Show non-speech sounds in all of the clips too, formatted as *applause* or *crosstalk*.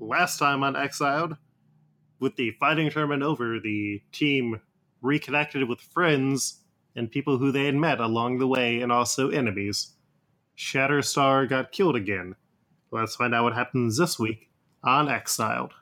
last time on Exiled, with the fighting tournament over, the team reconnected with friends and people who they had met along the way and also enemies. Shatterstar got killed again. Let's find out what happens this week on Exiled.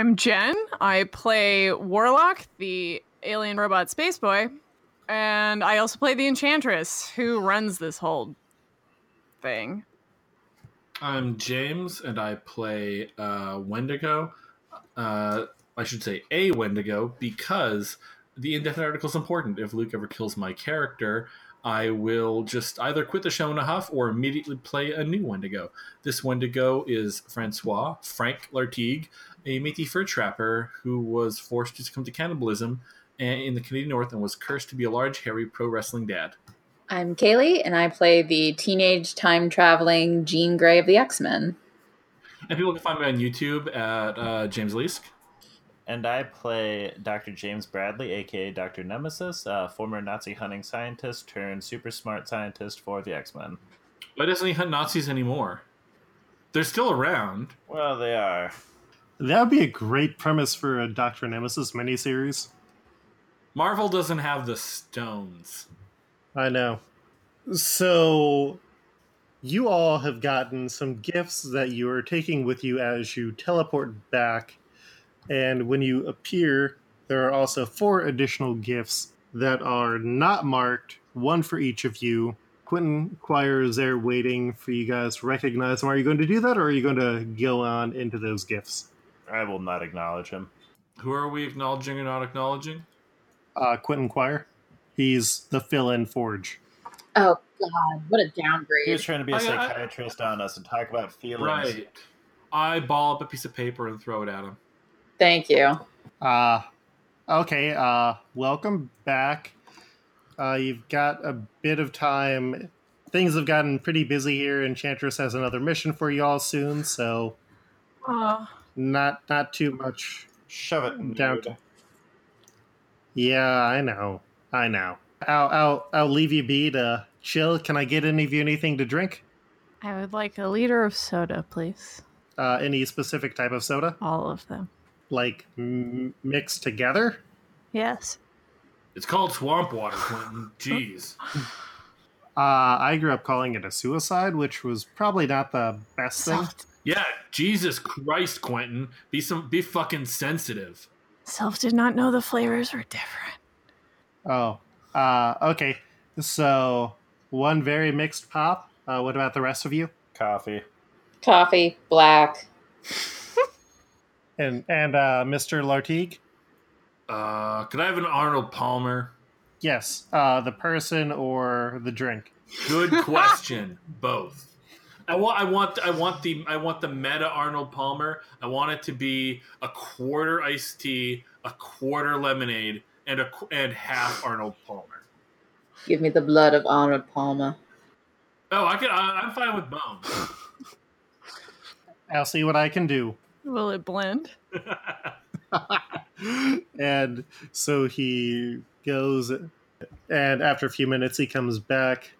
I'm Jen. I play Warlock, the alien robot space boy, and I also play the Enchantress, who runs this whole thing. I'm James, and I play uh, Wendigo. Uh, I should say a Wendigo because the indefinite article is important. If Luke ever kills my character, I will just either quit the show in a huff or immediately play a new Wendigo. This Wendigo is Francois Frank Lartigue, a Métis fur trapper who was forced to succumb to cannibalism in the Canadian North and was cursed to be a large, hairy pro wrestling dad. I'm Kaylee, and I play the teenage time traveling Jean Grey of the X Men. And people can find me on YouTube at uh, James Leask. And I play Dr. James Bradley, aka Dr. Nemesis, uh, former Nazi hunting scientist turned super smart scientist for the X Men. Why doesn't he hunt Nazis anymore? They're still around. Well, they are. That would be a great premise for a Doctor Nemesis miniseries. Marvel doesn't have the stones. I know. So, you all have gotten some gifts that you are taking with you as you teleport back. And when you appear, there are also four additional gifts that are not marked, one for each of you. Quentin Quire is there waiting for you guys to recognize them. Are you going to do that, or are you going to go on into those gifts? I will not acknowledge him. Who are we acknowledging or not acknowledging? Uh, Quentin Quire. He's the fill-in Forge. Oh God, what a downgrade! He was trying to be a I- I- psychiatrist on us and talk about feelings. Right. I ball up a piece of paper and throw it at him. Thank you. Uh, okay. Uh, welcome back. Uh, you've got a bit of time. Things have gotten pretty busy here. Enchantress has another mission for you all soon, so Uh, not not too much Shove it. Down dude. to- Yeah, I know. I know. I'll I'll I'll leave you be to chill. Can I get any of you anything to drink? I would like a liter of soda, please. Uh, any specific type of soda, All of them. like m- mixed together? Yes. It's called swamp water, Quentin. *laughs* Jeez. Uh, I grew up calling it a suicide, which was probably not the best thing. Self, Yeah, Jesus Christ, Quentin. Be some be fucking sensitive. self did not know the flavors were different. Oh, uh, okay. So one very mixed pop. Uh, what about the rest of you? Coffee. Coffee, black. And and uh, Mr. Lartigue? Uh, could I have an Arnold Palmer? Yes. Uh, the person or the drink? Good question. *laughs* Both. I want. I want. I want the. I want the meta Arnold Palmer. I want it to be a quarter iced tea, a quarter lemonade, and a and half Arnold Palmer. Give me the blood of Arnold Palmer. Oh, I can. I, I'm fine with bones. *laughs* I'll see what I can do. Will it blend? *laughs* and so he goes, and after a few minutes, he comes back.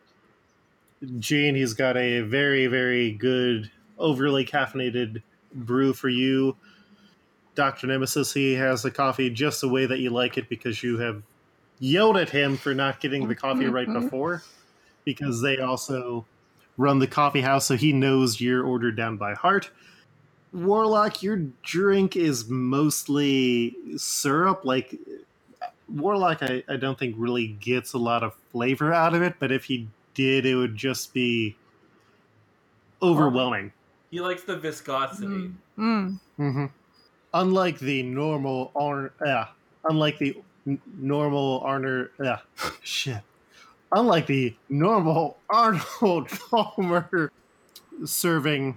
Jean, he's got a very, very good, overly caffeinated brew for you. Dr. Nemesis, he has the coffee just the way that you like it because you have yelled at him for not getting the coffee right Mhm. before because they also run the coffee house, so he knows your order down by heart. Warlock, your drink is mostly syrup. Like, Warlock, I, I don't think really gets a lot of flavor out of it, but if he did, it would just be overwhelming. he likes the viscosity. Mm. Mm. hmm Unlike the normal Arn, yeah, unlike the n- normal Arner, yeah, *laughs* shit. unlike the normal Arnold *laughs* Palmer serving,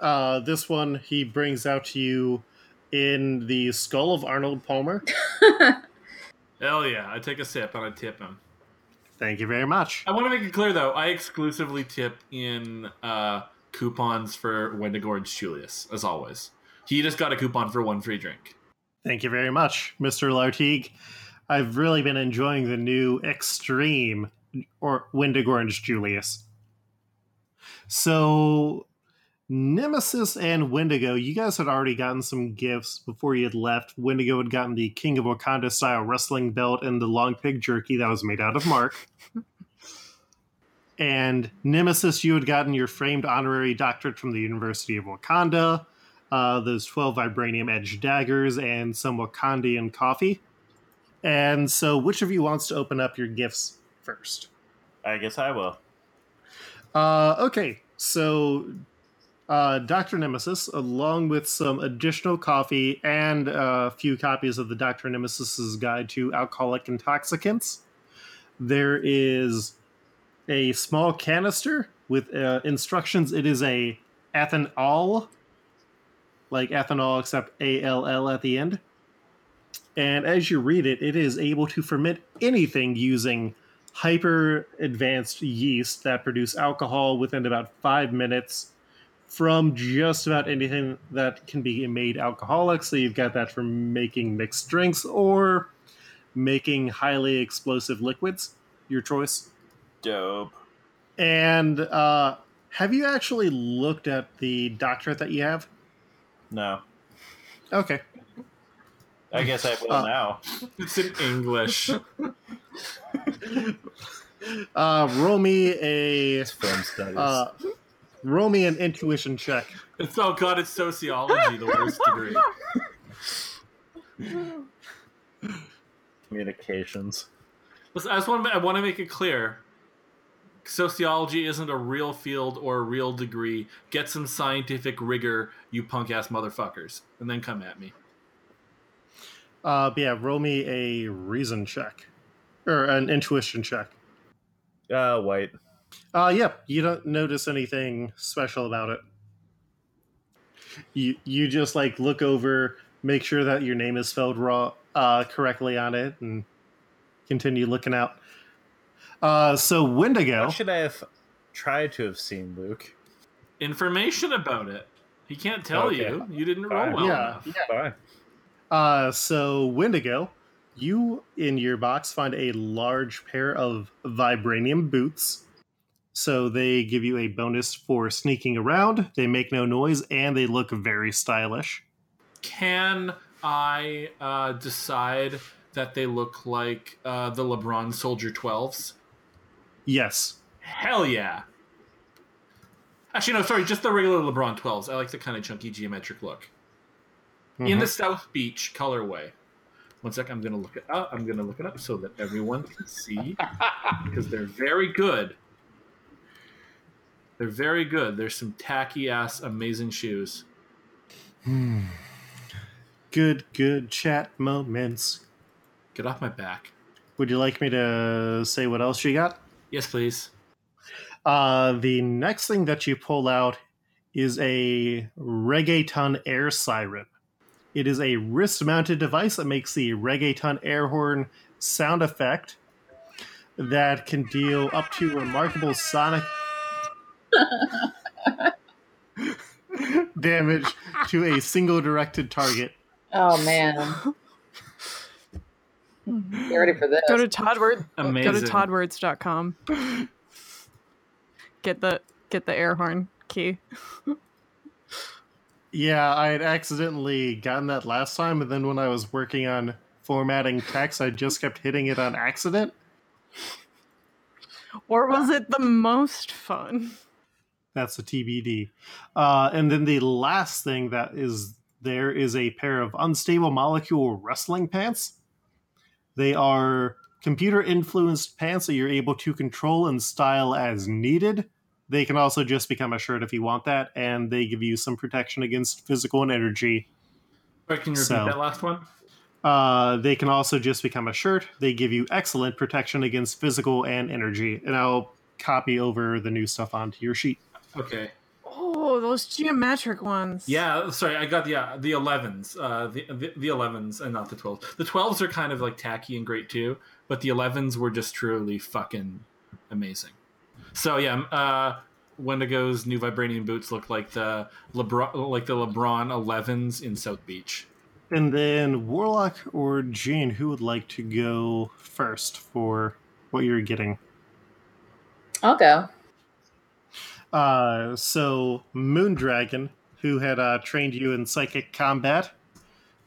uh, this one he brings out to you in the skull of Arnold Palmer. *laughs* Hell yeah! I take a sip and I tip him. Thank you very much. I want to make it clear though, I exclusively tip in uh, coupons for Wendigo and Julius, as always. He just got a coupon for one free drink. Thank you very much, Mr. Lartigue. I've really been enjoying the new Extreme or Wendigo Orange Julius. So, Nemesis and Wendigo, you guys had already gotten some gifts before you had left. Wendigo had gotten the King of Wakanda style wrestling belt and the long pig jerky that was made out of Mark. *laughs* and Nemesis, you had gotten your framed honorary doctorate from the University of Wakanda, uh, those 12 vibranium edge daggers, and some Wakandian coffee. And so, which of you wants to open up your gifts first? I guess I will. Uh, okay, so uh, Dr. Nemesis, along with some additional coffee and a few copies of the Dr. Nemesis's Guide to Alcoholic Intoxicants, there is a small canister with uh, instructions. It is a ethanol, like ethanol, except A L L at the end. And as you read it, it is able to ferment anything using hyper advanced yeast that produce alcohol within about five minutes from just about anything that can be made alcoholic. So you've got that for making mixed drinks or making highly explosive liquids, your choice. Dope. And uh, have you actually looked at the doctorate that you have? No. Okay. I guess I will Uh, now. It's in English. *laughs* *laughs* Uh, roll me a It's film studies. uh, roll me an intuition check. it's *laughs* oh god, it's sociology, the worst degree. Communications. Listen, I just want to, I want to make it clear. Sociology isn't a real field or a real degree. Get some scientific rigor, you punk ass motherfuckers, and then come at me. Uh, but yeah, roll me a reason check or an intuition check. Uh, white. Uh, yep, you don't notice anything special about it. You you just like look over, make sure that your name is spelled raw uh, correctly on it, and continue looking out. Uh, so Wendigo, What should I have tried to have seen, Luke? Information about it. He can't tell Okay. you. You didn't roll Fine. well Yeah. enough. Fine. Uh, so Wendigo, you in your box find a large pair of vibranium boots. So they give you a bonus for sneaking around. They make no noise and they look very stylish. Can I uh, decide that they look like uh, the LeBron Soldier 12s? Yes. Hell yeah. Actually, no, sorry, just the regular LeBron 12s. I like the kind of chunky geometric look. In the South Beach colorway. One sec, I'm gonna look it up. I'm gonna look it up so that everyone can see *laughs* because they're very good. They're very good. There's some tacky ass amazing shoes. Good, good chat moments. Get off my back. Would you like me to say what else you got? Yes, please. Uh, the next thing that you pull out is a reggaeton air siren. It is a wrist mounted device that makes the reggaeton air horn sound effect that can deal up to remarkable sonic damage to a single directed target. Oh man. Get ready for this. Go to Toddword. Go to Amazing. Toddwords.com. Get the get the air horn key. Yeah, I had accidentally gotten that last time, and then when I was working on formatting text, I just kept hitting it on accident. Or was it the most fun? That's a TBD. Uh, and then the last thing that is there is a pair of unstable molecule wrestling pants. They are computer influenced pants that you're able to control and style as needed. They can also just become a shirt if you want that, and they give you some protection against physical and energy. Right, can you repeat So- that last one? Uh, they can also just become a shirt. They give you excellent protection against physical and energy. And I'll copy over the new stuff onto your sheet. Okay. Oh, those geometric ones. Yeah, sorry, I got the uh, the elevens, uh, the, the the elevens, and not the twelves. The twelves are kind of like tacky and great too, but the elevens were just truly fucking amazing. So yeah, uh, Wendigo's new vibranium boots look like the LeBron, like the LeBron elevens in South Beach. And then Warlock or Jean, who would like to go first for what you're getting? I'll go. Uh, so Moondragon, who had uh, trained you in psychic combat,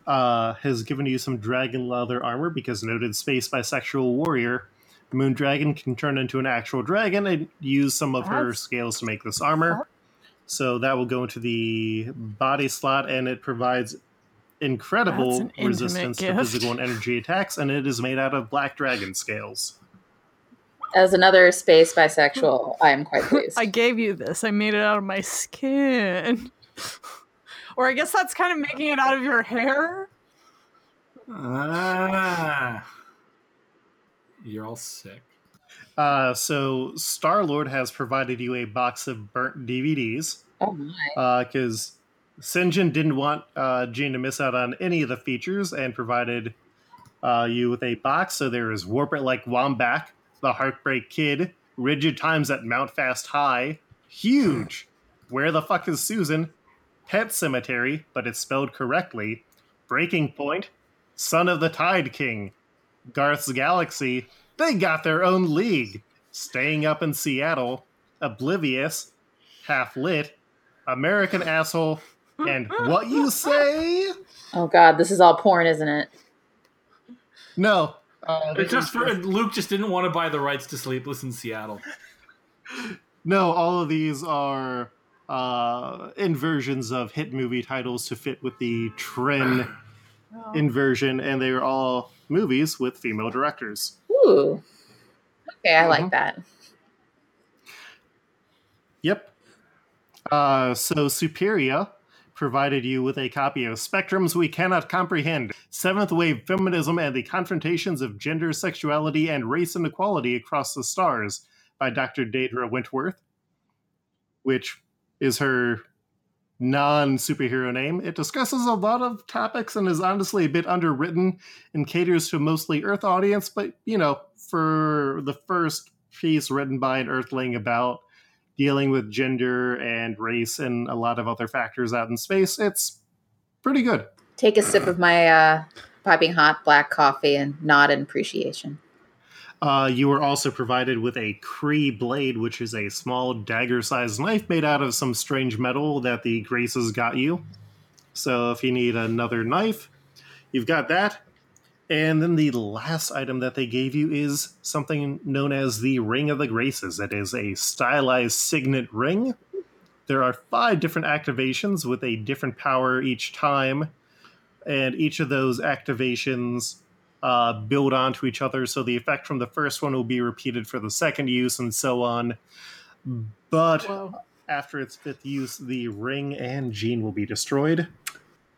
uh, has given you some dragon leather armor because noted space bisexual warrior. Moondragon can turn into an actual dragon and use some of her That's- scales to make this armor. So that will go into the body slot, and it provides That's incredible an intimate resistance to gift. physical and energy attacks, and it is made out of black dragon scales. As another space bisexual, I am quite *laughs* pleased. I gave you this. I made it out of my skin. *laughs* or I guess that's kind of making it out of your hair. Ah, you're all sick. Uh, so Star Lord has provided you a box of burnt DVDs. oh my. because Sinjin didn't want uh, Jean to miss out on any of the features and provided uh, you with a box. So there is Warp It Like Womback, The Heartbreak Kid, Rigid Times at Mount Fast High, Huge, Where the Fuck is Susan, Pet Cemetery, but it's spelled correctly, Breaking Point, Son of the Tide King, Garth's Galaxy, they got their own league, Staying Up in Seattle, Oblivious, Half Lit, American Asshole, and What You Say? Oh god, this is all porn, isn't it? No. Uh, It's just for Luke just didn't want to buy the rights to Sleepless in Seattle. *laughs* no, all of these are uh, inversions of hit movie titles to fit with the trend *sighs* inversion, and they are all movies with female directors. Ooh. Okay, I Mhm. like that. Yep. Uh, so Superia provided you with a copy of Spectrums We Cannot Comprehend Seventh Wave Feminism and the Confrontations of Gender, Sexuality, and Race Inequality Across the Stars by Dr. Deidre Wentworth, which is her non superhero name. It discusses a lot of topics and is honestly a bit underwritten and caters to mostly Earth audience, but you know, for the first piece written by an Earthling about dealing with gender and race and a lot of other factors out in space, it's pretty good. Take a sip of my uh, piping hot black coffee and nod in appreciation. Uh, you were also provided with a Kree blade, which is a small dagger sized knife made out of some strange metal that the Graces got you. So if you need another knife, you've got that. And then the last item that they gave you is something known as the Ring of the Graces. It is a stylized signet ring. There are five different activations with a different power each time, and each of those activations uh, build onto each other. So the effect from the first one will be repeated for the second use, and so on. But Whoa. after its fifth use, the ring and gene will be destroyed.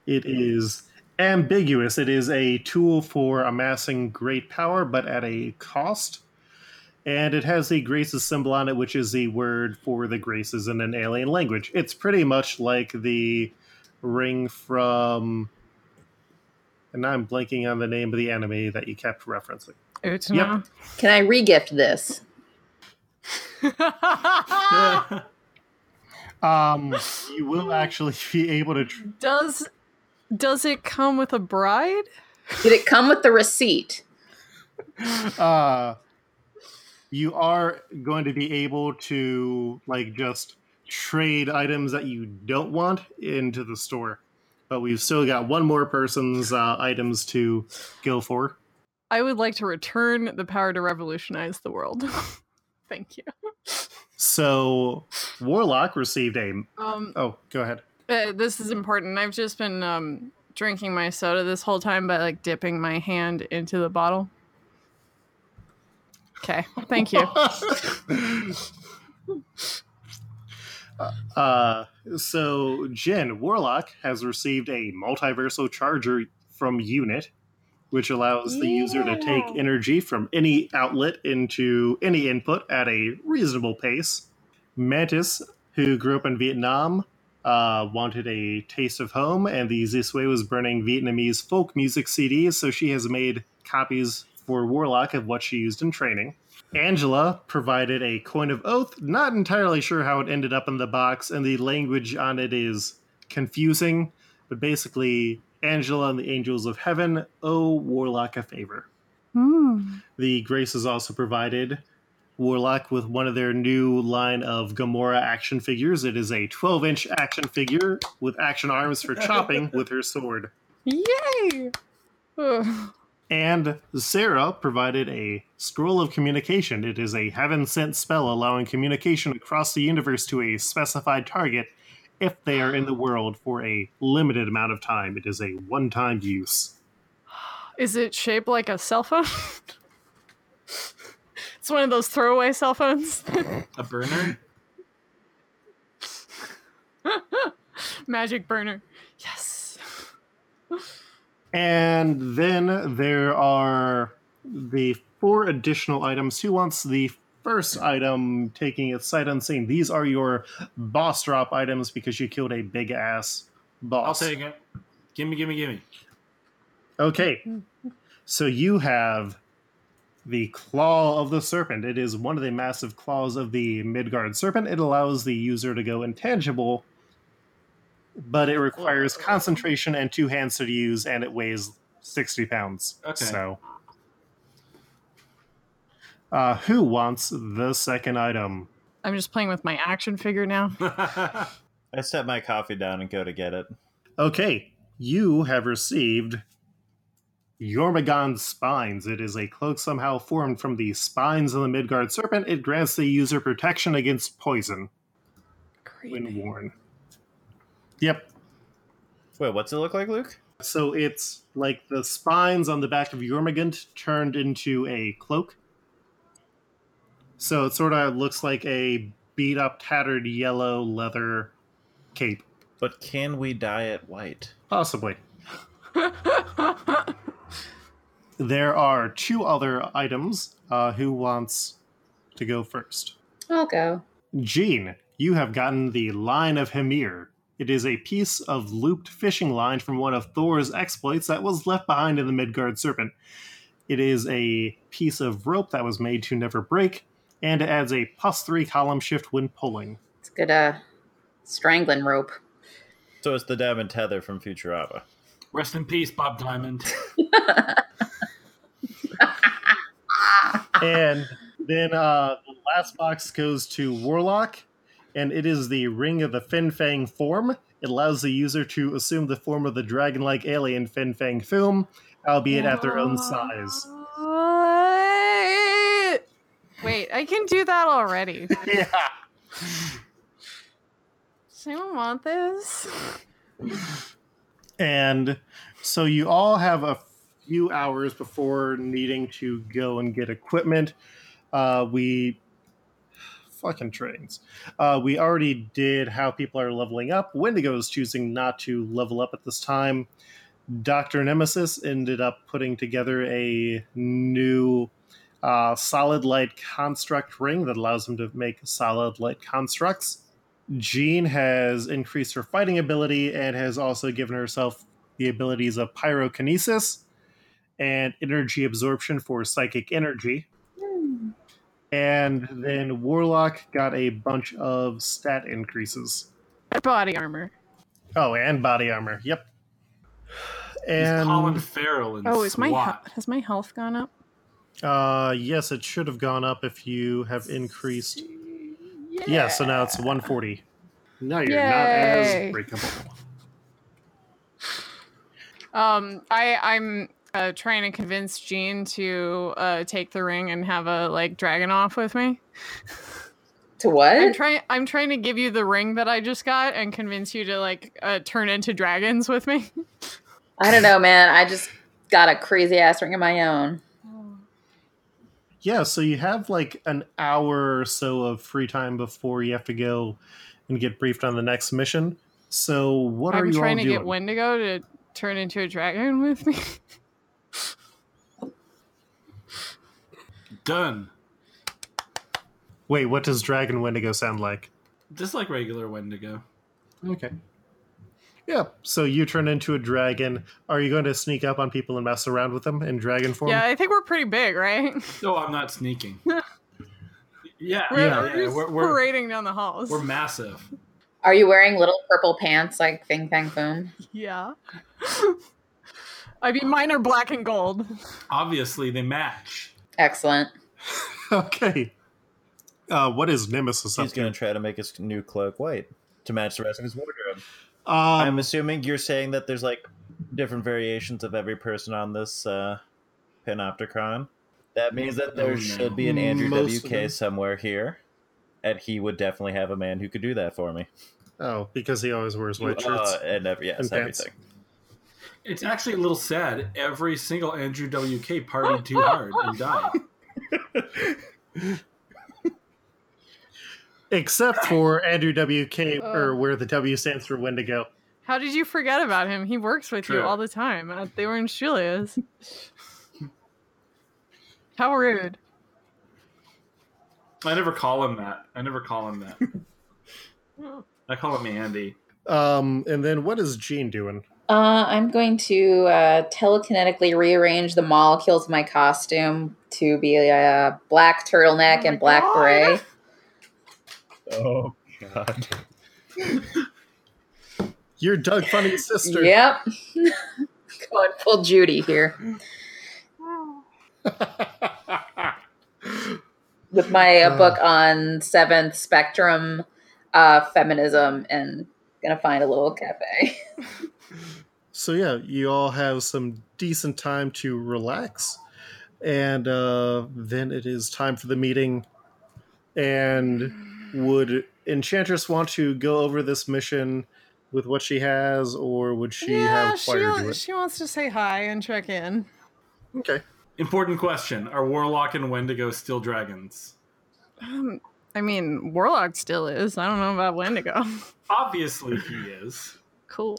It is ambiguous. It is a tool for amassing great power, but at a cost. And it has the Graces symbol on it, which is the word for the Graces in an alien language. It's pretty much like the ring from. And now I'm blanking on the name of the anime that you kept referencing. Utena. Can I regift this? *laughs* *laughs* Um, you will actually be able to. Tr- does does it come with a bride? Did it come with the receipt? uh, you are going to be able to like just trade items that you don't want into the store, but we've still got one more person's uh, items to go for. I would like to return the power to revolutionize the world. *laughs* Thank you. So, Warlock received a. Um, Oh, go ahead. Uh, this is important. I've just been um, drinking my soda this whole time by like dipping my hand into the bottle. Okay, thank you. *laughs* Uh, so Jin Warlock has received a multiversal charger from Unit. which allows the user to take energy from any outlet into any input at a reasonable pace. Mantis, who grew up in Vietnam, uh, wanted a taste of home, and the easiest way was burning Vietnamese folk music CDs, so she has made copies for Warlock of what she used in training. Angela provided a coin of oath, not entirely sure how it ended up in the box, and the language on it is confusing, but basically, Angela and the angels of heaven owe Warlock a favor. Hmm. The is also provided Warlock with one of their new line of Gamora action figures. It is a 12 inch action figure with action arms for chopping *laughs* with her sword. Yay! Ugh. And Sarah provided a scroll of communication. It is a heaven sent spell allowing communication across the universe to a specified target if they are in the world for a limited amount of time. It is a one time use. Is it shaped like a cell phone? *laughs* it's one of those throwaway cell phones. A burner? *laughs* Magic burner. Yes. And then there are the four additional items. Who wants the first item taking it sight unseen? These are your boss drop items because you killed a big ass boss. I'll boss. take it. Gimme, gimme, gimme. Okay. So you have the Claw of the Serpent. It is one of the massive claws of the Midgard Serpent. It allows the user to go intangible, but it requires concentration and two hands to use, and it weighs 60 pounds. Okay. So. Uh, who wants the second item? I'm just playing with my action figure now. *laughs* I set my coffee down and go to get it. Okay, you have received Jormungand's spines. It is a cloak somehow formed from the spines of the Midgard serpent. It grants the user protection against poison when worn. Yep. Wait, what's it look like, Luke? So it's like the spines on the back of Jormungand turned into a cloak. So it sort of looks like a beat up, tattered yellow leather cape. But can we dye it white? Possibly. *laughs* There are two other items. Uh, who wants to go first? I'll go. Jean, you have gotten the Line of Hymir. It is a piece of looped fishing line from one of Thor's exploits that was left behind in the Midgard Serpent. It is a piece of rope that was made to never break, and it adds a plus three column shift when pulling. It's good uh strangling rope. So it's the diamond tether from Futurama. Rest in peace, Bob Diamond. *laughs* and then uh, the last box goes to Warlock, and it is the Ring of the Fin Fang Foom. It allows the user to assume the form of the dragon like alien Fin Fang Foom, albeit at their own size. What? Wait, I can do that already. *laughs* yeah. Does anyone want this? And so you all have a few hours before needing to go and get equipment. Uh, we fucking trains. Uh, we already did how people are leveling up. Wendigo is choosing not to level up at this time. Doctor Nemesis ended up putting together a new uh, solid light construct ring that allows him to make solid light constructs. Jean has increased her fighting ability and has also given herself the abilities of pyrokinesis and energy absorption for psychic energy. And then Warlock got a bunch of stat increases. Body armor. Oh, and body armor. Yep. He's Colin And Farrell in Oh, is my SWAT. he- has my health gone up? uh, yes, it should have gone up if you have increased. Yeah, so now it's 140. No, you're not as breakable. Um, I I'm uh, trying to convince Jean to uh, take the ring and have a like dragon off with me. To what? I'm what? trying I'm trying to give you the ring that I just got and convince you to like uh, turn into dragons with me. I don't know, man. I just got a crazy ass ring of my own. Yeah, so you have like an hour or so of free time before you have to go and get briefed on the next mission. So what are I'm you trying all to doing? get Wendigo to turn into a dragon with me. *laughs* Done. Wait, what does Dragon Wendigo sound like? Just like regular Wendigo. Okay. Yeah, so you turn into a dragon. Are you going to sneak up on people and mess around with them in dragon form? Yeah, I think we're pretty big, right? *laughs* No, I'm not sneaking. *laughs* yeah, We're, yeah, we're yeah. just We're, we're, parading down the halls. we're massive. Are you wearing little purple pants like Fin Fang Foom? yeah. *laughs* I mean, mine are black and gold. Obviously, they match. Excellent. *laughs* Okay. Uh, what is Nemesis He's going to try to make his new cloak white to match the rest of his wardrobe. Um, I'm assuming you're saying that there's like different variations of every person on this uh, Panopticon. That means that there Oh, no. should be an Andrew Most. WK somewhere here, and he would definitely have a man who could do that for me. oh, because he always wears white shirts. Uh, and every, yes, And pants. everything. It's actually a little sad. Every single Andrew WK partied too hard and died. Except for Andrew WK, Oh. or where the W stands for Wendigo. How did you forget about him? He works with you all the time. Uh, They were in Julia's. How rude. I never call him that. I never call him that. *laughs* I call him Andy. Um, and then what is Jean doing? Uh, I'm going to uh, telekinetically rearrange the molecules of my costume to be a black turtleneck Oh and black God. beret. Oh God! You're Doug Funnie's sister. Yep. *laughs* Going full Judy here with my uh, Uh. book on seventh spectrum uh, feminism and gonna find a little cafe. *laughs* So yeah, you all have some decent time to relax, and uh, then it is time for the meeting. And would Enchantress want to go over this mission with what she has, or would she yeah, have she, Fire do it? she wants to say hi and check in. Okay. Important question: Are Warlock and Wendigo still dragons? Um, I mean, Warlock still is. I don't know about Wendigo. Obviously, he is. cool.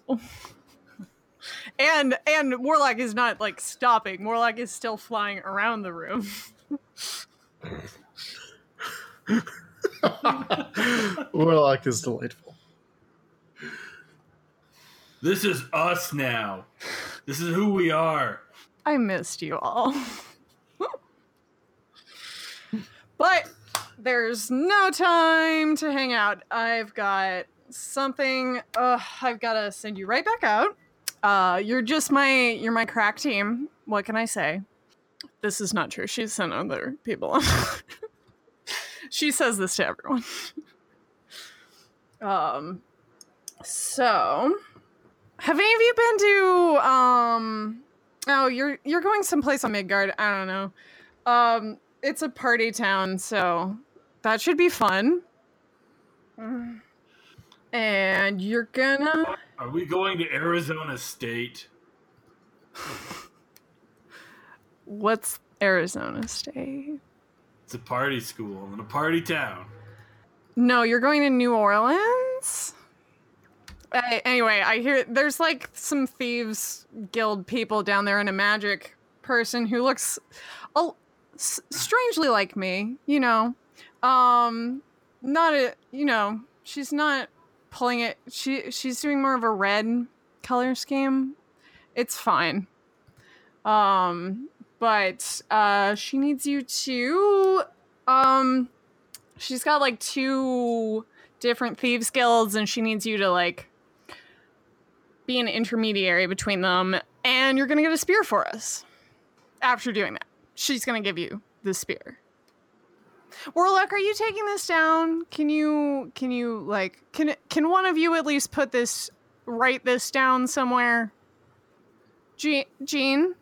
And and Warlock is not like stopping. Warlock is still flying around the room. *laughs* Warlock is delightful. This is us now. This is who we are. I missed you all. but there's no time to hang out. I've got something uh, I've got to send you right back out. Uh, you're just my you're my crack team. What can I say? This is not true. She's sent other people. *laughs* she says this to everyone. *laughs* um so have any of you been to um Oh, you're you're going someplace on Midgard. I don't know. Um, it's a party town, so that should be fun. *sighs* Mm. And you're gonna Are we going to Arizona State? what's Arizona State? It's a party school and a party town. No, you're going to New Orleans. Uh, anyway, I hear there's like some thieves guild people down there and a magic person who looks a, s- strangely like me. You know, um, not a you know she's not pulling it. She she's doing more of a red color scheme. It's fine. Um, but uh, she needs you to um she's got like two different thieves guilds and she needs you to like be an intermediary between them and you're gonna get a spear for us after doing that she's gonna give you the spear warlock are you taking this down can you can you like can can one of you at least put this write this down somewhere Je- jean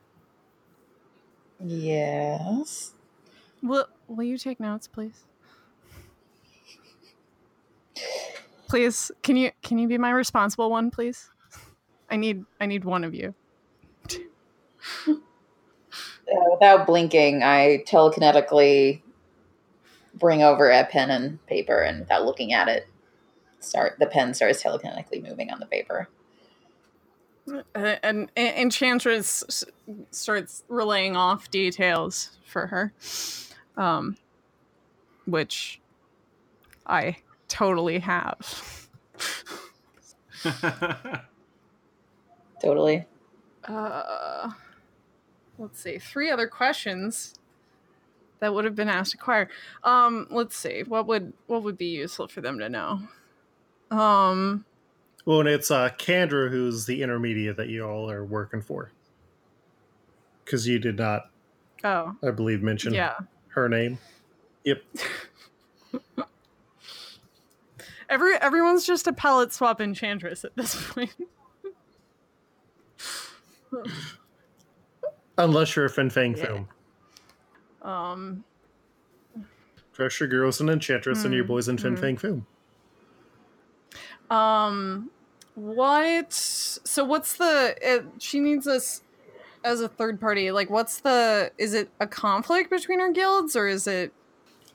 Yes. Will Will you take notes, please? Please, can you can you be my responsible one, please? I need I need one of you. *laughs* Uh, without blinking, I telekinetically bring over a pen and paper, and without looking at it, start the pen starts telekinetically moving on the paper. Uh, and, and Enchantress starts relaying off details for her. um, which I totally have. Totally. Uh, let's see, three other questions that would have been asked to Quire. Um, let's see, what would what would be useful for them to know? Um, Well, and it's uh, Candra who's the intermediate that you all are working for. Because you did not, oh, I believe, mention yeah. her name. Yep. *laughs* Every everyone's just a palette swap enchantress at this point. Unless you're a Fin Fang Yeah. Foom. Um, Treasure Girl's an enchantress and your Hmm, boys in Fin hmm. Fang Foom. um, what? So what's the? It, she needs us as a third party. Like, what's the? Is it a conflict between our guilds, or is it?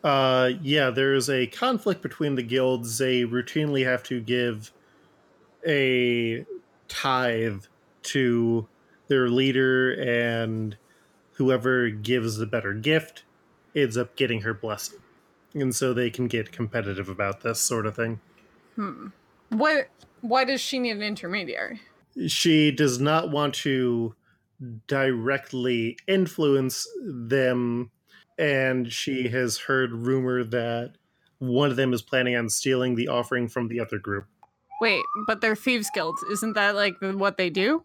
Uh, yeah, there's a conflict between the guilds. They routinely have to give a tithe to their leader, and whoever gives the better gift ends up getting her blessing. And so they can get competitive about this sort of thing. Hmm. What? Why does she need an intermediary? She does not want to directly influence them, and she has heard rumor that one of them is planning on stealing the offering from the other group. Wait, but they're thieves guilds. Isn't that like what they do?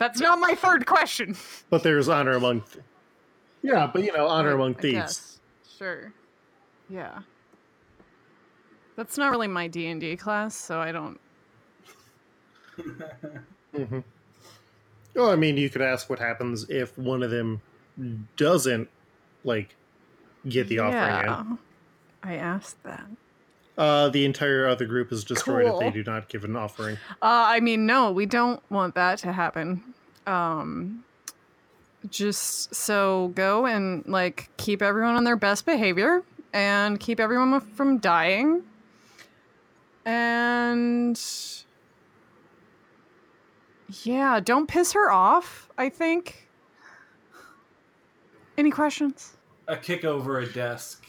That's not my third question. But there's honor among. Th- yeah, but you know, honor I- among I thieves. guess. Sure. Yeah. That's not really my D and D class, so I don't. hmm Well, I mean, you could ask what happens if one of them doesn't like get the offering in. I asked that. Uh, the entire other group is destroyed if they do not give an offering. Uh, I mean, no, we don't want that to happen. Um, just so go and like keep everyone on their best behavior and keep everyone from dying. And yeah, don't piss her off. I think. Any questions? a kick over a desk.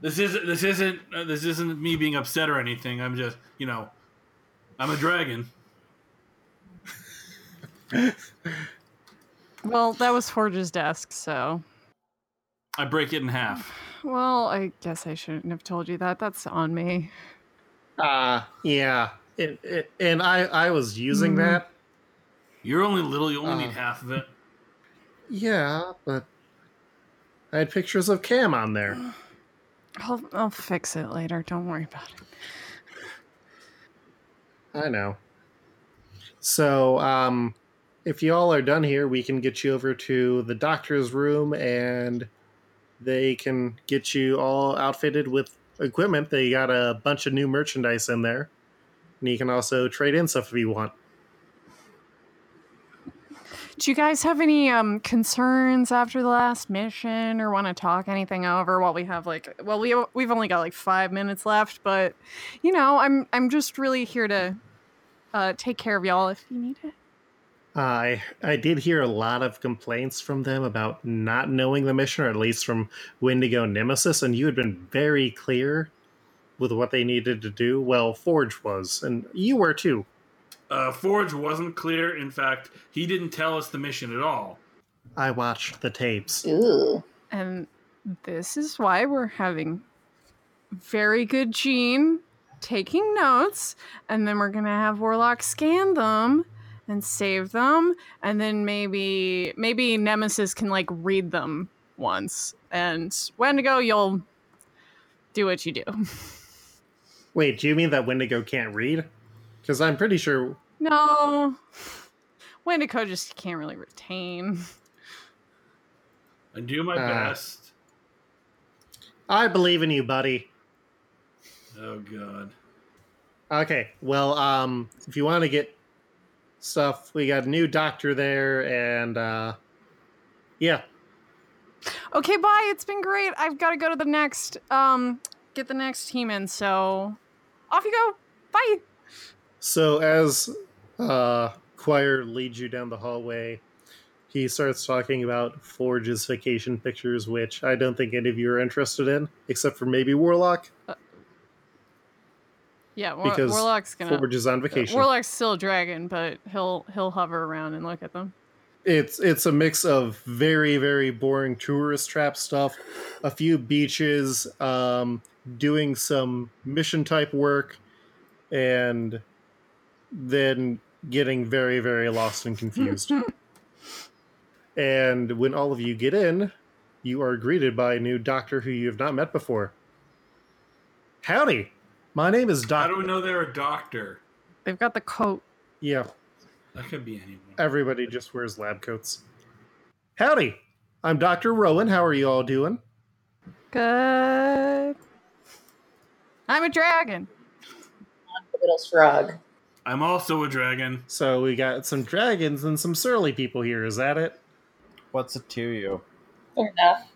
This isn't. This isn't. Uh, this isn't me being upset or anything. I'm just. You know. I'm a dragon. Well, that was Forge's desk, so. I break it in half. Well, I guess I shouldn't have told you that. That's on me. Uh, yeah. It, it, and I, I was using Mhm. that. You're only little. You only Uh. need half of it. Yeah, but I had pictures of Cam on there. *sighs* I'll I'll fix it later. Don't worry about it. I know. So, um, if you all are done here, we can get you over to the doctor's room and they can get you all outfitted with equipment. They got a bunch of new merchandise in there. And you can also trade in stuff if you want. Do you guys have any um concerns after the last mission or want to talk anything over while we have like well we we've only got like 5 minutes left but you know I'm I'm just really here to uh take care of y'all if you need it. I I did hear a lot of complaints from them about not knowing the mission, or at least from Wendigo Nemesis, and you had been very clear with what they needed to do. Well, Forge was, and you were too. Uh, Forge wasn't clear. In fact, he didn't tell us the mission at all. I watched the tapes. Ooh. And this is why we're having very good Jean taking notes, and then we're gonna have Warlock scan them and save them, and then maybe maybe Nemesis can like read them once, and Wendigo, you'll do what you do. *laughs* Wait, do you mean that Wendigo can't read? Because I'm pretty sure. No, Wendigo just can't really retain. I do my Ah. best. I believe in you, buddy. Oh God. Okay, well, um, if you want to get stuff, we got a new doctor there, and uh, yeah, Okay, bye. It's been great. I've got to go to the next um get the next team in. So off you go. Bye. So as uh, Quire leads you down the hallway, he starts talking about Forge's vacation pictures, which I don't think any of you are interested in, except for maybe Warlock. Yeah, War- Because Warlock's gonna. Forge is on vacation. Warlock's still a dragon, but he'll he'll hover around and look at them. it's it's a mix of very very boring tourist trap stuff, a few beaches, um, doing some mission type work, and then getting very very lost and confused. *laughs* and when all of you get in, you are greeted by a new doctor who you have not met before. Howdy, my name is Doctor. How do we know they're a doctor? They've got the coat. Yeah, That could be anyone. everybody just wears lab coats. Howdy, I'm Doctor Rowan. How are you all doing? Good. I'm a dragon. Little shrug. I'm also a dragon. So we got some dragons and some surly people here. Is that it? What's it to you? Fair enough.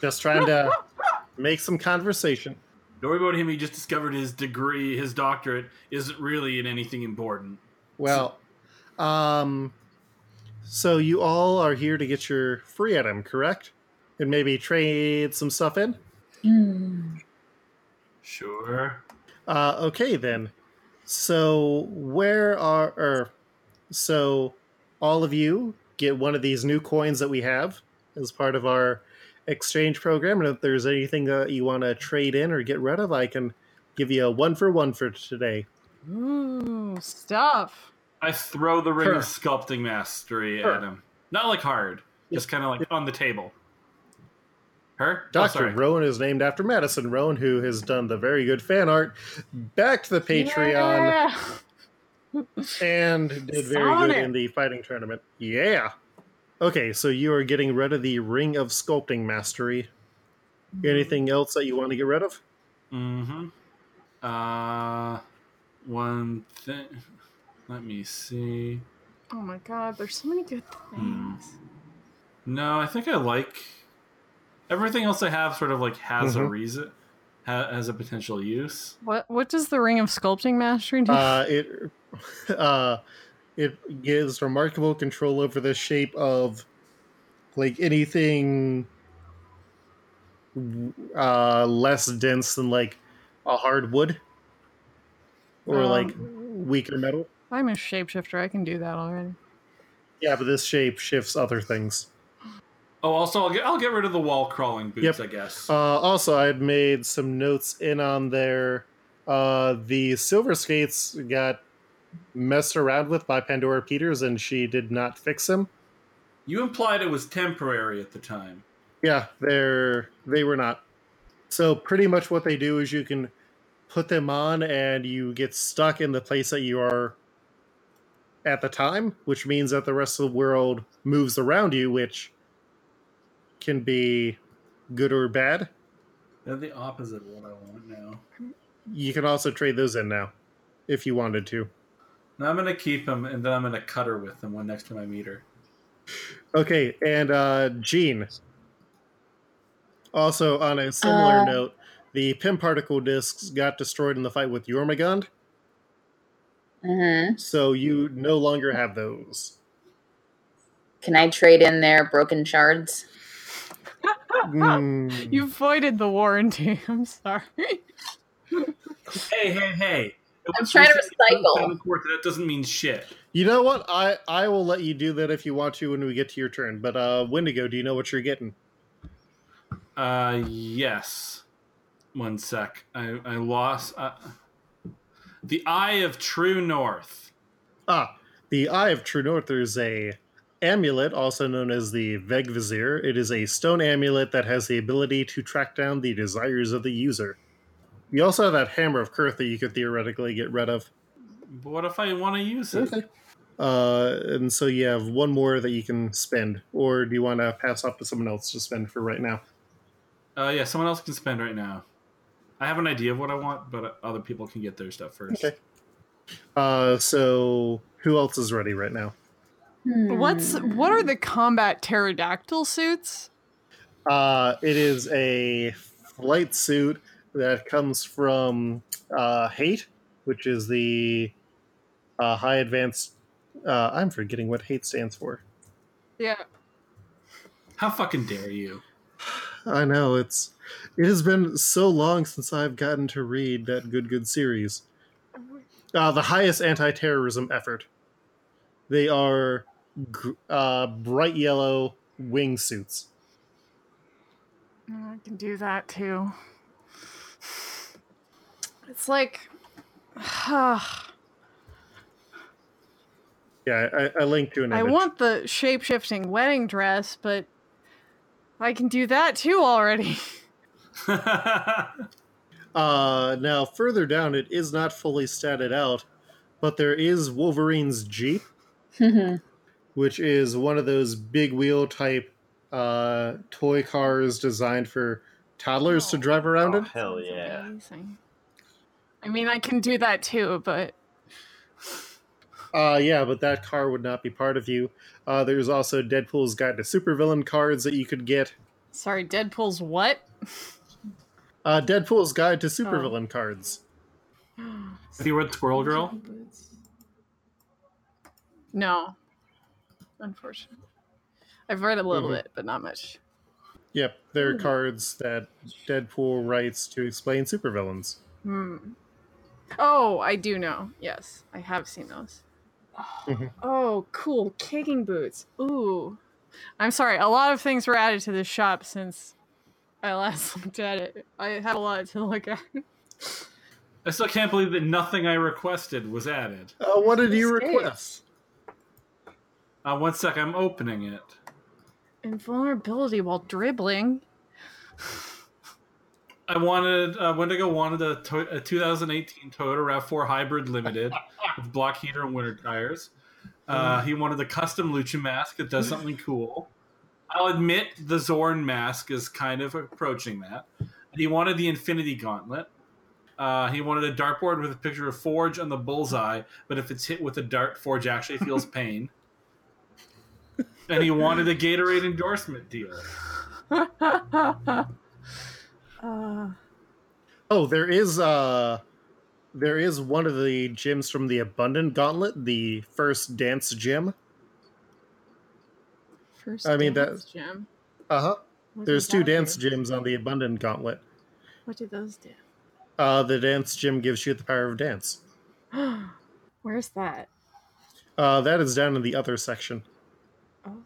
Just trying to *laughs* make some conversation. Don't worry about him. He just discovered his degree, his doctorate, isn't really in anything important. Well, um, so you all are here to get your free item, correct? And maybe trade some stuff in. Hmm. Sure. Uh, okay then. So where are or so all of you get one of these new coins that we have as part of our exchange program, and if there's anything that you want to trade in or get rid of, I can give you a one for one for today. Ooh, stuff. I throw the ring Sure. of sculpting mastery Sure. at him. Not like hard, just kind of like on the table. Her? Oh, Dr. sorry. Rowan is named after Madison Rowan, who has done the very good fan art back to the Patreon Yeah. and did very Saw good in the fighting tournament. Yeah. Okay, so you are getting rid of the Ring of Sculpting Mastery. Anything else that you want to get rid of? Mm-hmm. Uh, one thing. Let me see. Oh my god, there's so many good Hmm. things. No, I think I like everything else I have. Sort of like has a Mhm. reason, ha- has a potential use. What what does the ring of sculpting mastery do? Uh, it *laughs* uh, it gives remarkable control over the shape of like anything uh, less dense than like a hard wood or Um, like weaker metal. I'm a shapeshifter. I can do that already. Yeah, but this shape shifts other things. Oh, also I'll get I'll get rid of the wall crawling boots. Yep. I guess. Uh, also, I had made some notes in on there. Uh, the silver skates got messed around with by Pandora Peters, and she did not fix them. you implied it was temporary at the time. Yeah, they're they were not. So pretty much what they do is you can put them on, and you get stuck in the place that you are at the time, which means that the rest of the world moves around you, which can be good or bad. They're the opposite of what I want now. You can also trade those in now, if you wanted to. Now I'm gonna keep them, and then I'm gonna cut her with them one next time I meet her. Okay, and uh Jean. Also, on a similar Uh. note, the Pym particle discs got destroyed in the fight with Jormungand, hmm so you no longer have those. Can I trade in their broken shards? Mm, You voided the warranty. *laughs* I'm sorry. Hey, hey, hey! I'm trying to recycle. seven quarts, That doesn't mean shit. you know what? I I will let you do that if you want to when we get to your turn. But uh Wendigo, do you know what you're getting? Uh, yes. One sec. I I lost. Uh, the Eye of True North. Ah, the Eye of True North is a amulet, also known as the Veg Vegvisir. It is a stone amulet that has the ability to track down the desires of the user. You also have that Hammer of Kuurth that you could theoretically get rid of. But what if I want to use it? Okay. Uh, and so you have one more that you can spend, or do you want to pass off to someone else to spend for right now? Uh, yeah, someone else can spend right now. I have an idea of what I want, but other people can get their stuff first. Okay. Uh, so who else is ready right now? What's Hmm. what are the combat pterodactyl suits? Uh, it is a flight suit that comes from uh, Hate, which is the uh, high advanced. Uh, I'm forgetting what Hate stands for. Yeah. How fucking dare you? I know it's it has been so long since I've gotten to read that good good series. Uh, the highest anti-terrorism effort. They are gr- uh, bright yellow wingsuits. I can do that too. It's like. Yeah, I, I linked to an I want the shape shifting wedding dress, but I can do that too already. *laughs* Uh, now further down, it is not fully statted out, but there is Wolverine's Jeep, *laughs* which is one of those big wheel type uh, toy cars designed for toddlers to drive around Oh, in. hell yeah. amazing. I mean, I can do that too, but Uh, yeah, but that car would not be part of you. Uh, there's also Deadpool's Guide to Supervillain cards that you could get. sorry, Deadpool's what? Uh, Deadpool's Guide to Supervillain cards. Have you read Squirrel Girl? No, unfortunately, I've read a little Mhm. bit, but not much. Yep, there are cards that Deadpool writes to explain supervillains. Hmm. Oh, I do know. Yes, I have seen those. Mhm. Oh, cool. Kicking boots. Ooh. I'm sorry. A lot of things were added to this shop since I last *laughs* looked at it. I had a lot to look at. I still can't believe that nothing I requested was added. Uh, what did you Escape. request? Uh, one sec, I'm opening it. Invulnerability while dribbling. I wanted uh, Wendigo wanted a, to- a 2018 Toyota Rav4 Hybrid Limited *laughs* with block heater and winter tires. Uh, he wanted the custom Lucha mask that does something *laughs* cool. I'll admit the Zorn mask is kind of approaching that. He wanted the Infinity Gauntlet. Uh, he wanted a dartboard with a picture of Forge on the bullseye, but if it's hit with a dart, Forge actually feels *laughs* pain. And he wanted a Gatorade endorsement deal. Uh, *laughs* Oh, there is uh there is one of the gyms from the Abundant Gauntlet, the first dance gym. first I mean, dance that- gym. Uh-huh. What There's two that do? dance gyms on the Abundant Gauntlet. What do those do? Uh the dance gym gives you the power of dance. *gasps* Where's that? Uh that is down in the other section. Okay.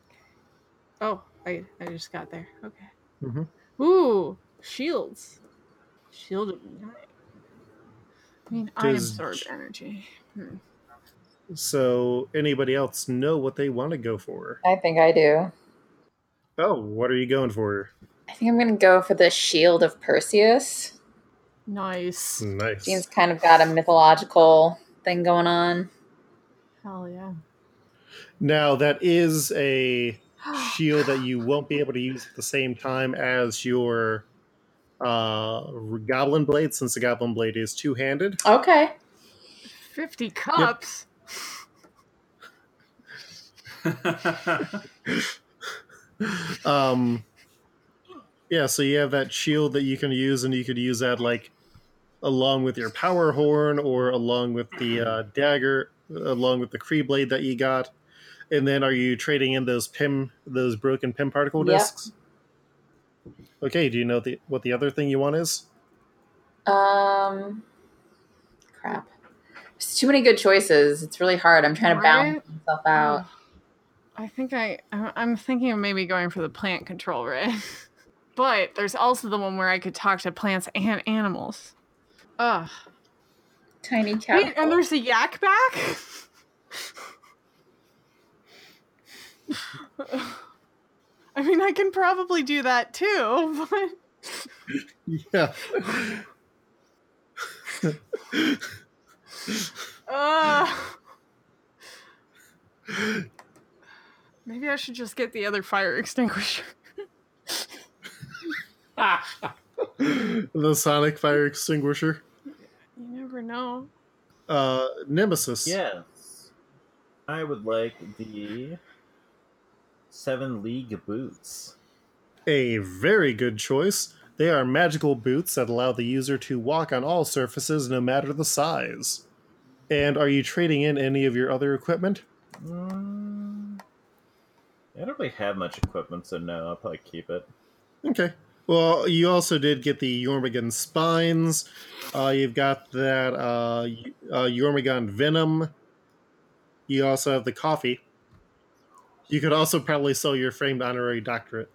Oh, I I just got there. Okay. Mhm. Ooh, shields. Shield of night. I mean, I Does absorb energy. Hmm. So anybody else know what they want to go for? I think I do. Oh, what are you going for? I think I'm going to go for the Shield of Perseus. Nice. Nice. Seems kind of got a mythological thing going on. Hell yeah. Now that is a *gasps* shield that you won't be able to use at the same time as your uh goblin blade since the goblin blade is two-handed Okay. 50 cups. *laughs* um yeah so you have that shield that you can use and you could use that like along with your power horn or along with the uh, dagger along with the Kree blade that you got and then are you trading in those Pym those broken Pym particle Yep. discs okay do you know the, what the other thing you want is Um, crap. There's too many good choices. It's really hard. I'm trying to balance Right? myself out. I think I I- I'm thinking of maybe going for the plant control ray. *laughs* but there's also the one where I could talk to plants and animals. Ugh. Tiny cat. Wait, and there's a yak back? *laughs* *laughs* I mean, I can probably do that too, but yeah uh, maybe I should just get the other fire extinguisher. *laughs* the sonic fire extinguisher You never know. uh nemesis Yes. I would like the Seven League Boots. A very good choice. They are magical boots that allow the user to walk on all surfaces no matter the size. And are you trading in any of your other equipment? Mm, I don't really have much equipment, so no, I'll probably keep it. Okay. Well, you also did get the Jormungand spines. Uh, you've got that uh, uh, Jormungand venom. You also have the coffee. You could also probably sell your framed honorary doctorate.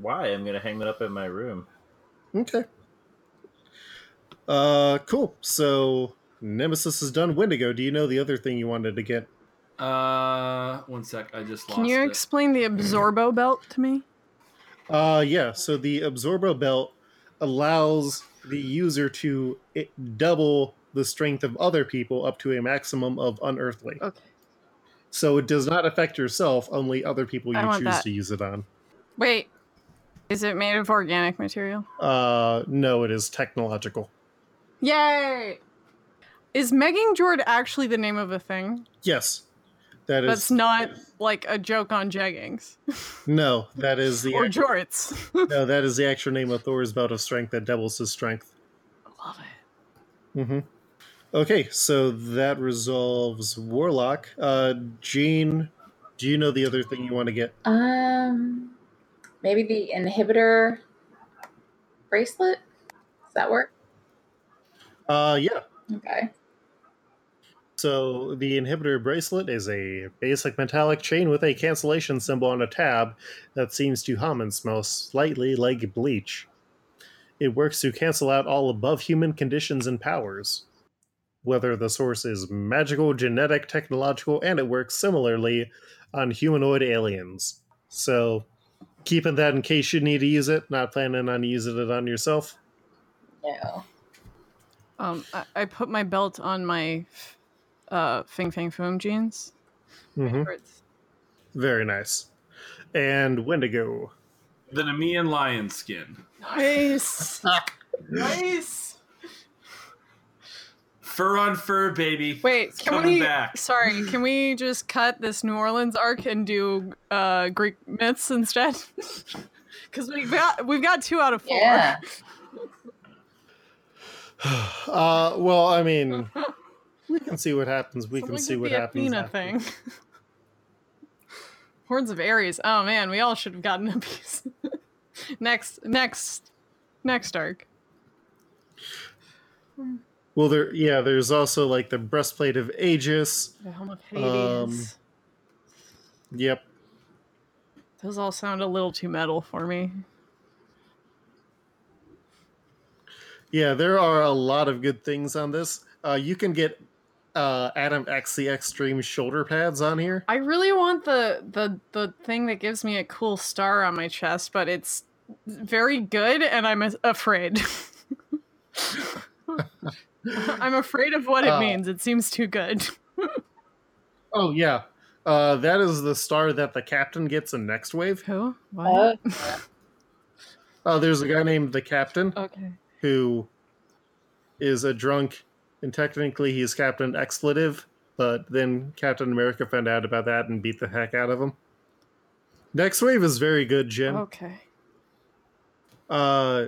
Why? I'm gonna hang that up in my room. Okay. Uh, cool. So Nemesis is done. Wendigo, do you know the other thing you wanted to get? Uh, one sec. I just lost Can you it. explain the absorbo belt to me? Uh, yeah. So the Absorbo belt allows the user to double the strength of other people up to a maximum of unearthly. Okay. So it does not affect yourself, only other people you choose that. to use it on. Wait. Is it made of organic material? Uh, no, it is technological. Yay! Is Megingjord actually the name of a thing? Yes, that is That's not like a joke on jeggings *laughs* no, that is the or act- jorts. *laughs* no, that is the actual name of Thor's belt of strength that doubles his strength. I love it. Mm-hmm. Okay, so that resolves Warlock. Uh, Jean, do you know the other thing you want to get? Um, maybe the inhibitor bracelet. Does that work? Uh, yeah. Okay. So the inhibitor bracelet is a basic metallic chain with a cancellation symbol on a tab that seems to hum and smell slightly like bleach. It works to cancel out all above human conditions and powers. Whether the source is magical, genetic, technological, and it works similarly on humanoid aliens. So, keeping that in case you need to use it, not planning on using it on yourself. No. Um, I, I put my belt on my uh Fin Fang Foom jeans. hmm Very nice. And Wendigo. The Nemean lion skin. Nice. *laughs* nice. Fur on fur, baby. Wait, It's can coming we? back. Sorry, can we just cut this New Orleans arc and do uh Greek myths instead? *laughs* Because we've got we've got two out of four. Yeah. *sighs* Uh, well, I mean, we can see what happens. We can see with what the happens. Athena after. thing. *laughs* Horns of Ares. Oh man, we all should have gotten a piece. *laughs* next, next, next arc. Well, there, yeah, there's also like the breastplate of Aegis. The Helm of Hades. Um, Yep. Those all sound a little too metal for me. Yeah, there are a lot of good things on this. Uh, you can get uh, Adam X the Extreme shoulder pads on here. I really want the the the thing that gives me a cool star on my chest, but it's very good, and I'm afraid. *laughs* *laughs* I'm afraid of what it Uh, means. It seems too good. *laughs* Oh yeah, uh, that is the star that the captain gets in Nextwave. Who? What? Uh, *laughs* Uh, there's a guy named the Captain okay. who is a drunk, and technically he's Captain Expletive, but then Captain America found out about that and beat the heck out of him. Nextwave is very good, Jim. Okay. Uh,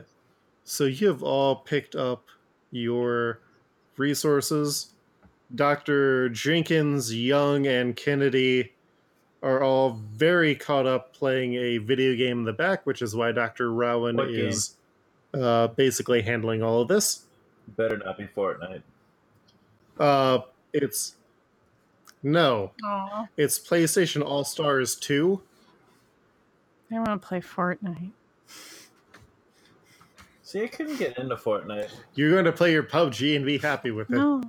so you have all picked up your resources. Dr. Jenkins, Young, and Kennedy are all very caught up playing a video game in the back, which is why Dr. Rowan What game? is uh, basically handling all of this. Better not be Fortnite. Uh, it's no, Aw. it's PlayStation All Stars 2. I want to play Fortnite. See, I couldn't get into Fortnite. You're going to play your PUBG and be happy with it. No.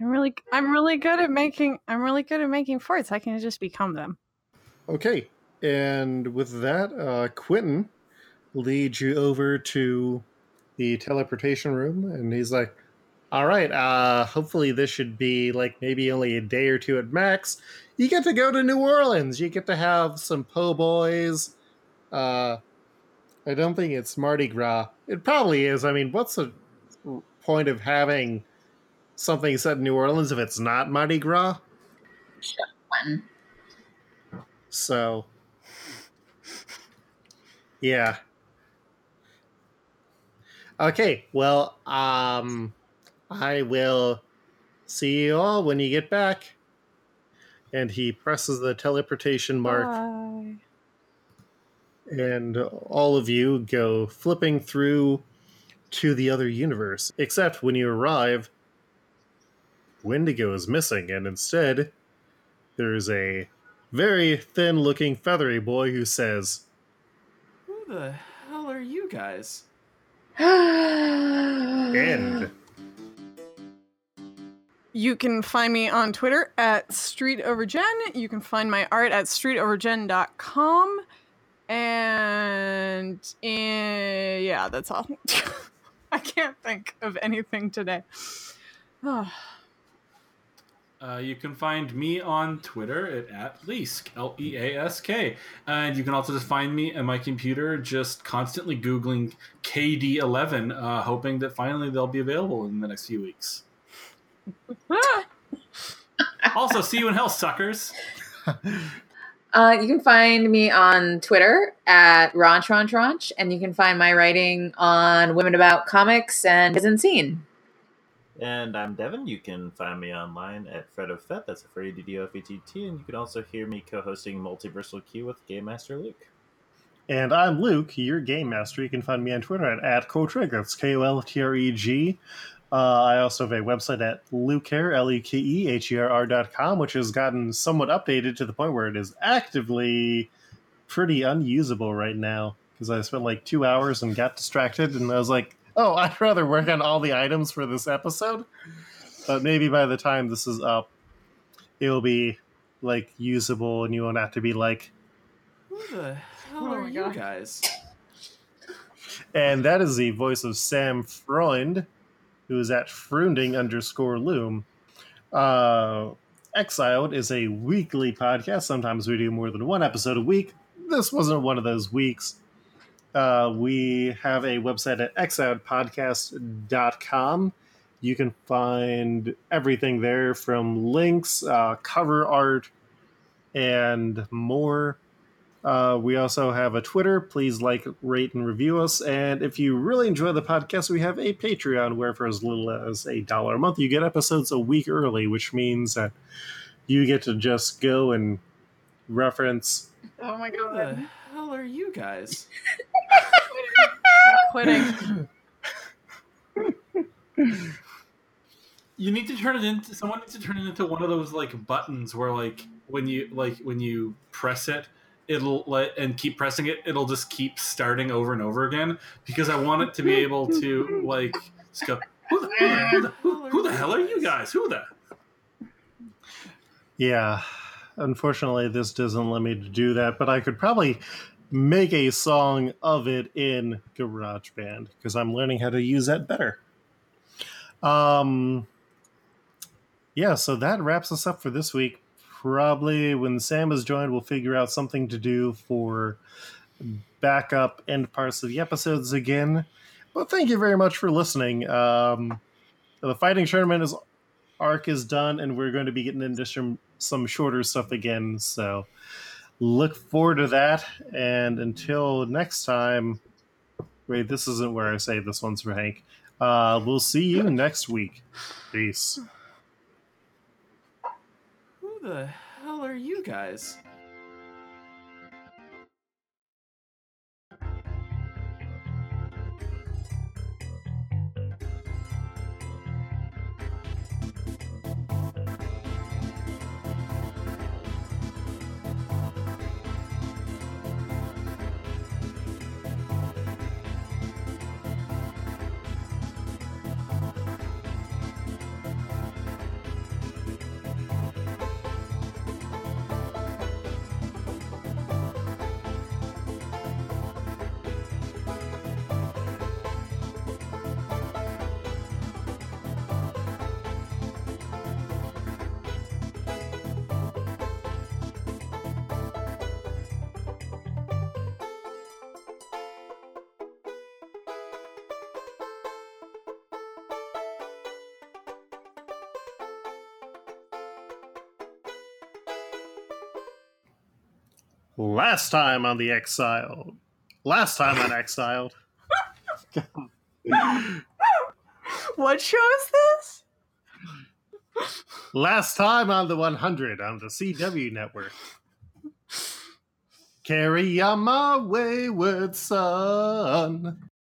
I'm really I'm really good at making I'm really good at making forts. I can just become them. Okay, and with that, uh, Quentin leads you over to the teleportation room, and he's like, "All right, uh, hopefully this should be like maybe only a day or two at max. You get to go to New Orleans. You get to have some po' boys. Uh, I don't think it's Mardi Gras. It probably is. I mean, what's the point of having something set in New Orleans if it's not Mardi Gras? So, yeah. Okay, well, um, I will see you all when you get back. And he presses the teleportation mark Bye. And all of you go flipping through to the other universe. Except when you arrive, Wendigo is missing, and instead, there's a very thin looking feathery boy who says, Who the hell are you guys? *sighs* End. You can find me on Twitter at StreetOverGen. You can find my art at streetovergen.com. And eh, yeah, that's all. *laughs* I can't think of anything today. Oh, *sighs* Uh, you can find me on Twitter at, at Leask, L E A S K. And you can also just find me on my computer, just constantly Googling KD11, uh, hoping that finally they'll be available in the next few weeks. *laughs* Also, see you in hell, suckers. *laughs* Uh, you can find me on Twitter at Ronch Ronch Ronch, and you can find my writing on Women About Comics and Isn't Seen. And I'm Devin. You can find me online at Fred of Fet. That's a D D O F E T T. And you can also hear me co-hosting Multiversal Q with Game Master Luke. And I'm Luke, your game master. You can find me on Twitter at, at Koltreg. That's K O L T R E G. Uh, I also have a website at lukeher, L E K E H E R R dot com, which has gotten somewhat updated to the point where it is actively pretty unusable right now because I spent like two hours and got distracted, and I was like, oh, *laughs* I'd rather work on all the items for this episode. But maybe by the time this is up, it'll be like usable, and you won't have to be like, Who the hell Oh are my you God. guys? And that is the voice of Sam Freund, who is at Frunding underscore loom. Uh, Exiled is a weekly podcast. Sometimes we do more than one episode a week. This wasn't one of those weeks. Uh, we have a website at exiledpodcast.com. You can find everything there from links, uh, cover art, and more. Uh, we also have a Twitter. Please like, rate, and review us. And if you really enjoy the podcast, we have a Patreon where, for as little as a dollar a month, you get episodes a week early, which means that you get to just go and reference. oh my Who the god. hell are you guys? *laughs* Quitting. *laughs* You need to turn it into someone needs to turn it into one of those like buttons where like when you like when you press it it'll let and keep pressing it it'll just keep starting over and over again because I want it to be able to like go who the, who the, who, who the hell are you guys who the Yeah, unfortunately, this doesn't let me do that, but I could probably make a song of it in GarageBand because I'm learning how to use that better. Um, yeah, so that wraps us up for this week. Probably when Sam is joined, we'll figure out something to do for backup end parts of the episodes again. But thank you very much for listening. Um, the fighting tournament is arc is done, and we're going to be getting into some, some shorter stuff again. So look forward to that. And until next time, wait, this isn't where I say this one's for Hank. Uh, we'll see you next week. Peace. The hell are you guys? Last time on the Exiled. Last time on Exiled. *laughs* What show is this? Last time on the 100 on the CW network. Carry on my wayward son.